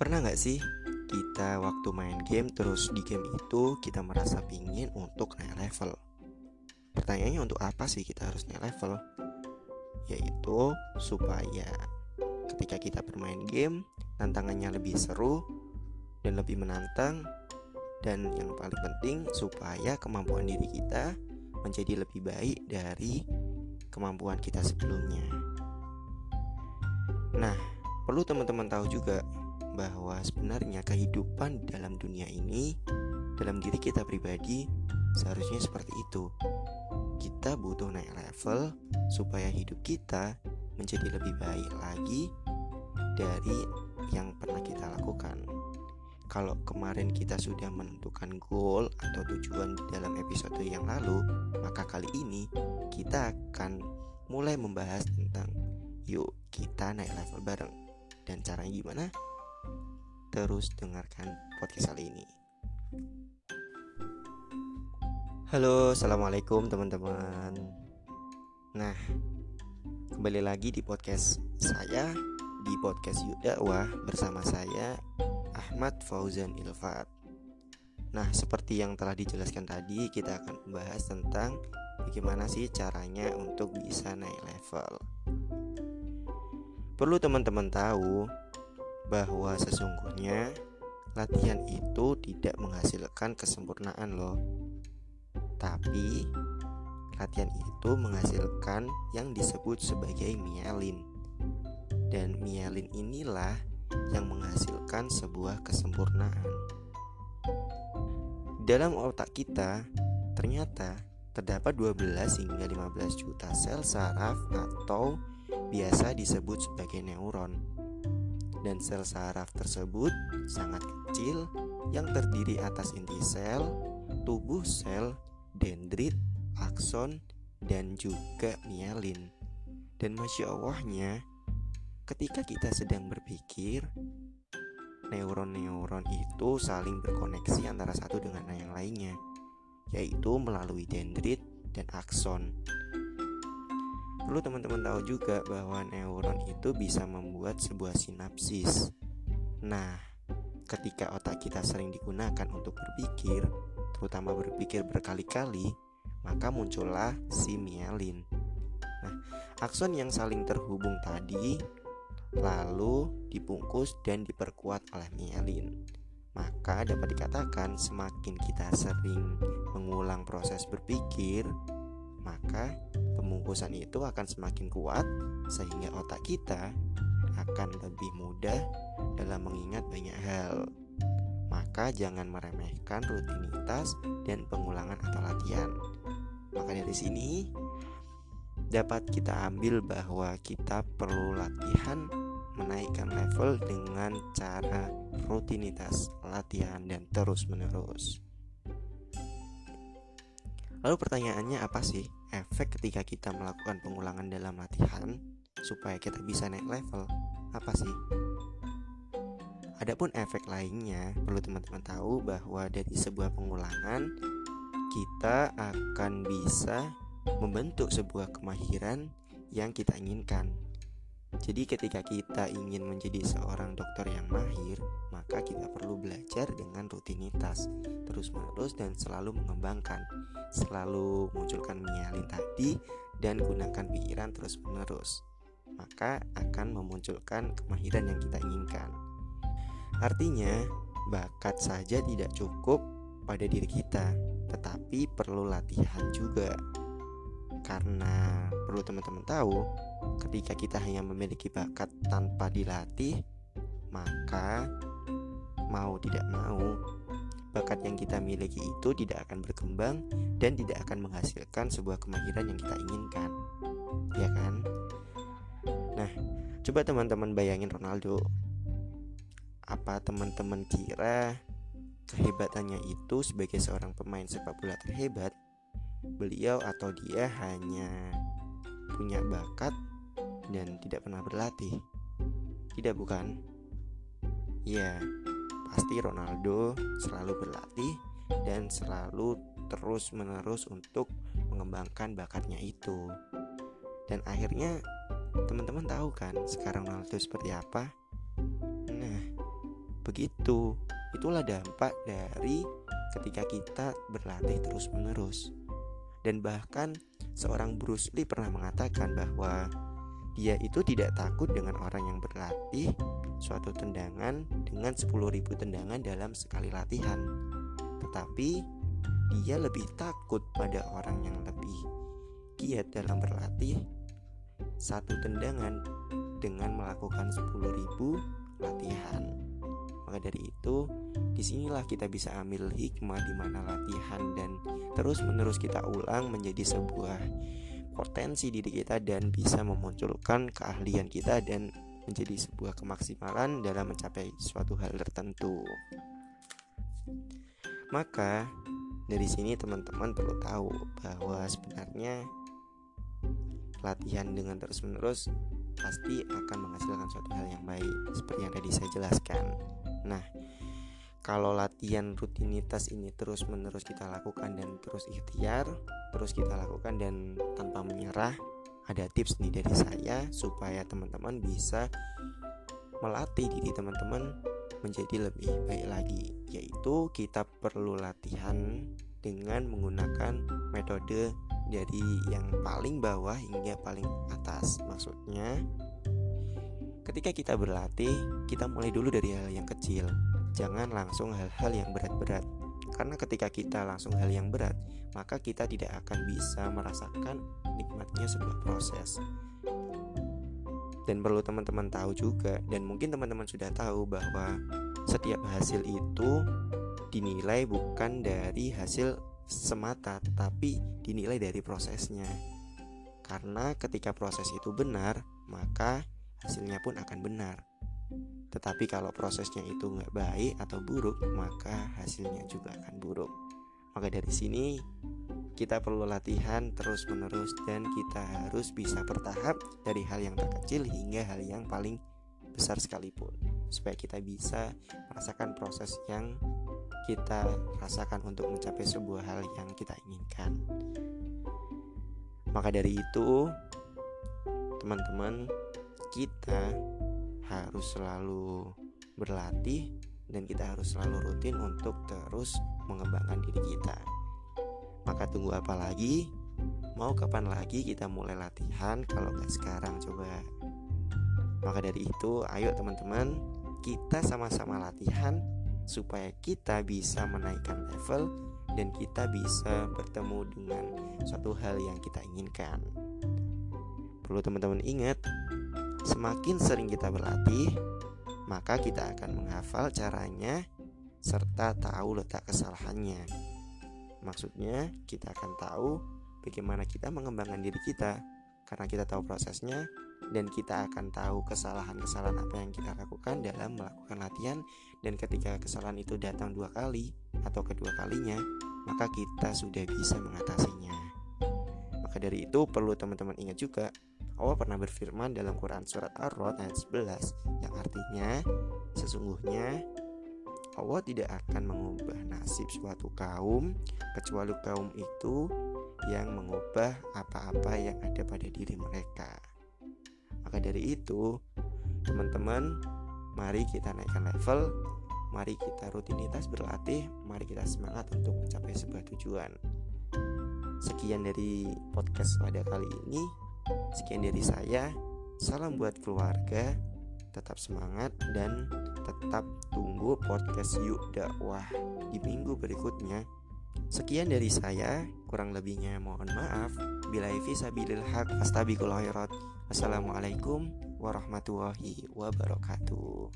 Pernah nggak sih kita waktu main game terus di game itu kita merasa pingin untuk naik level? Pertanyaannya untuk apa sih kita harus naik level? Yaitu supaya ketika kita bermain game tantangannya lebih seru dan lebih menantang dan yang paling penting supaya kemampuan diri kita menjadi lebih baik dari kemampuan kita sebelumnya. Nah, perlu teman-teman tahu juga bahwa sebenarnya kehidupan dalam dunia ini dalam diri kita pribadi seharusnya seperti itu. Kita butuh naik level supaya hidup kita menjadi lebih baik lagi dari yang pernah kita lakukan. Kalau kemarin kita sudah menentukan goal atau tujuan dalam episode yang lalu, maka kali ini kita akan mulai membahas tentang yuk kita naik level bareng. Dan caranya gimana? Terus dengarkan podcast kali ini. Halo, assalamualaikum teman-teman. Nah, kembali lagi di podcast saya di podcast Yudakwah bersama saya Ahmad Fauzan Ilfat. Nah, seperti yang telah dijelaskan tadi, kita akan membahas tentang bagaimana sih caranya untuk bisa naik level. Perlu teman-teman tahu bahwa sesungguhnya latihan itu tidak menghasilkan kesempurnaan loh. Tapi latihan itu menghasilkan yang disebut sebagai mielin. Dan mielin inilah yang menghasilkan sebuah kesempurnaan. Dalam otak kita ternyata terdapat 12 hingga 15 juta sel saraf atau biasa disebut sebagai neuron dan sel saraf tersebut sangat kecil yang terdiri atas inti sel, tubuh sel, dendrit, akson, dan juga mielin. Dan masya Allahnya, ketika kita sedang berpikir, neuron-neuron itu saling berkoneksi antara satu dengan yang lainnya, yaitu melalui dendrit dan akson. Perlu teman-teman tahu juga bahwa neuron itu bisa membuat sebuah sinapsis. Nah, ketika otak kita sering digunakan untuk berpikir, terutama berpikir berkali-kali, maka muncullah si mielin. Nah, akson yang saling terhubung tadi lalu dibungkus dan diperkuat oleh mielin. Maka dapat dikatakan semakin kita sering mengulang proses berpikir, maka pembungkusan itu akan semakin kuat sehingga otak kita akan lebih mudah dalam mengingat banyak hal. Maka jangan meremehkan rutinitas dan pengulangan atau latihan. Maka dari sini dapat kita ambil bahwa kita perlu latihan menaikkan level dengan cara rutinitas latihan dan terus-menerus. Lalu pertanyaannya apa sih efek ketika kita melakukan pengulangan dalam latihan supaya kita bisa naik level? Apa sih? Adapun efek lainnya, perlu teman-teman tahu bahwa dari sebuah pengulangan kita akan bisa membentuk sebuah kemahiran yang kita inginkan jadi ketika kita ingin menjadi seorang dokter yang mahir, maka kita perlu belajar dengan rutinitas, terus-menerus dan selalu mengembangkan, selalu munculkan menyalin tadi dan gunakan pikiran terus-menerus. Maka akan memunculkan kemahiran yang kita inginkan. Artinya, bakat saja tidak cukup pada diri kita, tetapi perlu latihan juga. Karena perlu teman-teman tahu, ketika kita hanya memiliki bakat tanpa dilatih, maka mau tidak mau bakat yang kita miliki itu tidak akan berkembang dan tidak akan menghasilkan sebuah kemahiran yang kita inginkan. Ya kan? Nah, coba teman-teman bayangin Ronaldo. Apa teman-teman kira kehebatannya itu sebagai seorang pemain sepak bola terhebat? Beliau atau dia hanya punya bakat dan tidak pernah berlatih? Tidak bukan? Ya, pasti Ronaldo selalu berlatih dan selalu terus-menerus untuk mengembangkan bakatnya itu. Dan akhirnya teman-teman tahu kan sekarang Ronaldo seperti apa? Nah, Begitu, itulah dampak dari ketika kita berlatih terus-menerus. Dan bahkan seorang Bruce Lee pernah mengatakan bahwa dia itu tidak takut dengan orang yang berlatih suatu tendangan dengan 10.000 tendangan dalam sekali latihan. Tetapi dia lebih takut pada orang yang lebih giat dalam berlatih satu tendangan dengan melakukan 10.000 latihan. Maka dari itu, di sinilah kita bisa ambil hikmah di mana latihan dan terus-menerus kita ulang menjadi sebuah potensi diri kita dan bisa memunculkan keahlian kita dan menjadi sebuah kemaksimalan dalam mencapai suatu hal tertentu. Maka dari sini teman-teman perlu tahu bahwa sebenarnya latihan dengan terus-menerus pasti akan menghasilkan suatu hal yang baik seperti yang tadi saya jelaskan. Nah, kalau latihan rutinitas ini terus menerus kita lakukan dan terus ikhtiar terus kita lakukan dan tanpa menyerah ada tips nih dari saya supaya teman-teman bisa melatih diri teman-teman menjadi lebih baik lagi. Yaitu kita perlu latihan dengan menggunakan metode dari yang paling bawah hingga paling atas. Maksudnya ketika kita berlatih kita mulai dulu dari hal yang kecil jangan langsung hal-hal yang berat-berat. Karena ketika kita langsung hal yang berat, maka kita tidak akan bisa merasakan nikmatnya sebuah proses. Dan perlu teman-teman tahu juga, dan mungkin teman-teman sudah tahu bahwa setiap hasil itu dinilai bukan dari hasil semata, tetapi dinilai dari prosesnya. Karena ketika proses itu benar, maka hasilnya pun akan benar. Tetapi kalau prosesnya itu nggak baik atau buruk, maka hasilnya juga akan buruk. Maka dari sini kita perlu latihan terus-menerus dan kita harus bisa bertahap dari hal yang terkecil hingga hal yang paling besar sekalipun supaya kita bisa merasakan proses yang kita rasakan untuk mencapai sebuah hal yang kita inginkan. Maka dari itu, teman-teman, kita harus selalu berlatih dan kita harus selalu rutin untuk terus mengembangkan diri kita. Maka tunggu apa lagi? Mau kapan lagi kita mulai latihan kalau nggak sekarang coba? Maka dari itu, ayo teman-teman, kita sama-sama latihan supaya kita bisa menaikkan level dan kita bisa bertemu dengan suatu hal yang kita inginkan. Perlu teman-teman ingat, Semakin sering kita berlatih, maka kita akan menghafal caranya serta tahu letak kesalahannya. Maksudnya, kita akan tahu bagaimana kita mengembangkan diri kita karena kita tahu prosesnya dan kita akan tahu kesalahan-kesalahan apa yang kita lakukan dalam melakukan latihan dan ketika kesalahan itu datang dua kali atau kedua kalinya maka kita sudah bisa mengatasinya maka dari itu perlu teman-teman ingat juga Allah pernah berfirman dalam Quran surat Ar-Rod ayat 11 yang artinya sesungguhnya Allah tidak akan mengubah nasib suatu kaum kecuali kaum itu yang mengubah apa-apa yang ada pada diri mereka. Maka dari itu, teman-teman, mari kita naikkan level, mari kita rutinitas berlatih, mari kita semangat untuk mencapai sebuah tujuan. Sekian dari podcast pada kali ini. Sekian dari saya. Salam buat keluarga. Tetap semangat dan tetap tunggu podcast Yuk Dakwah di minggu berikutnya. Sekian dari saya, kurang lebihnya mohon maaf. Bila sabilil haq astabiqul khairat. Wassalamualaikum warahmatullahi wabarakatuh.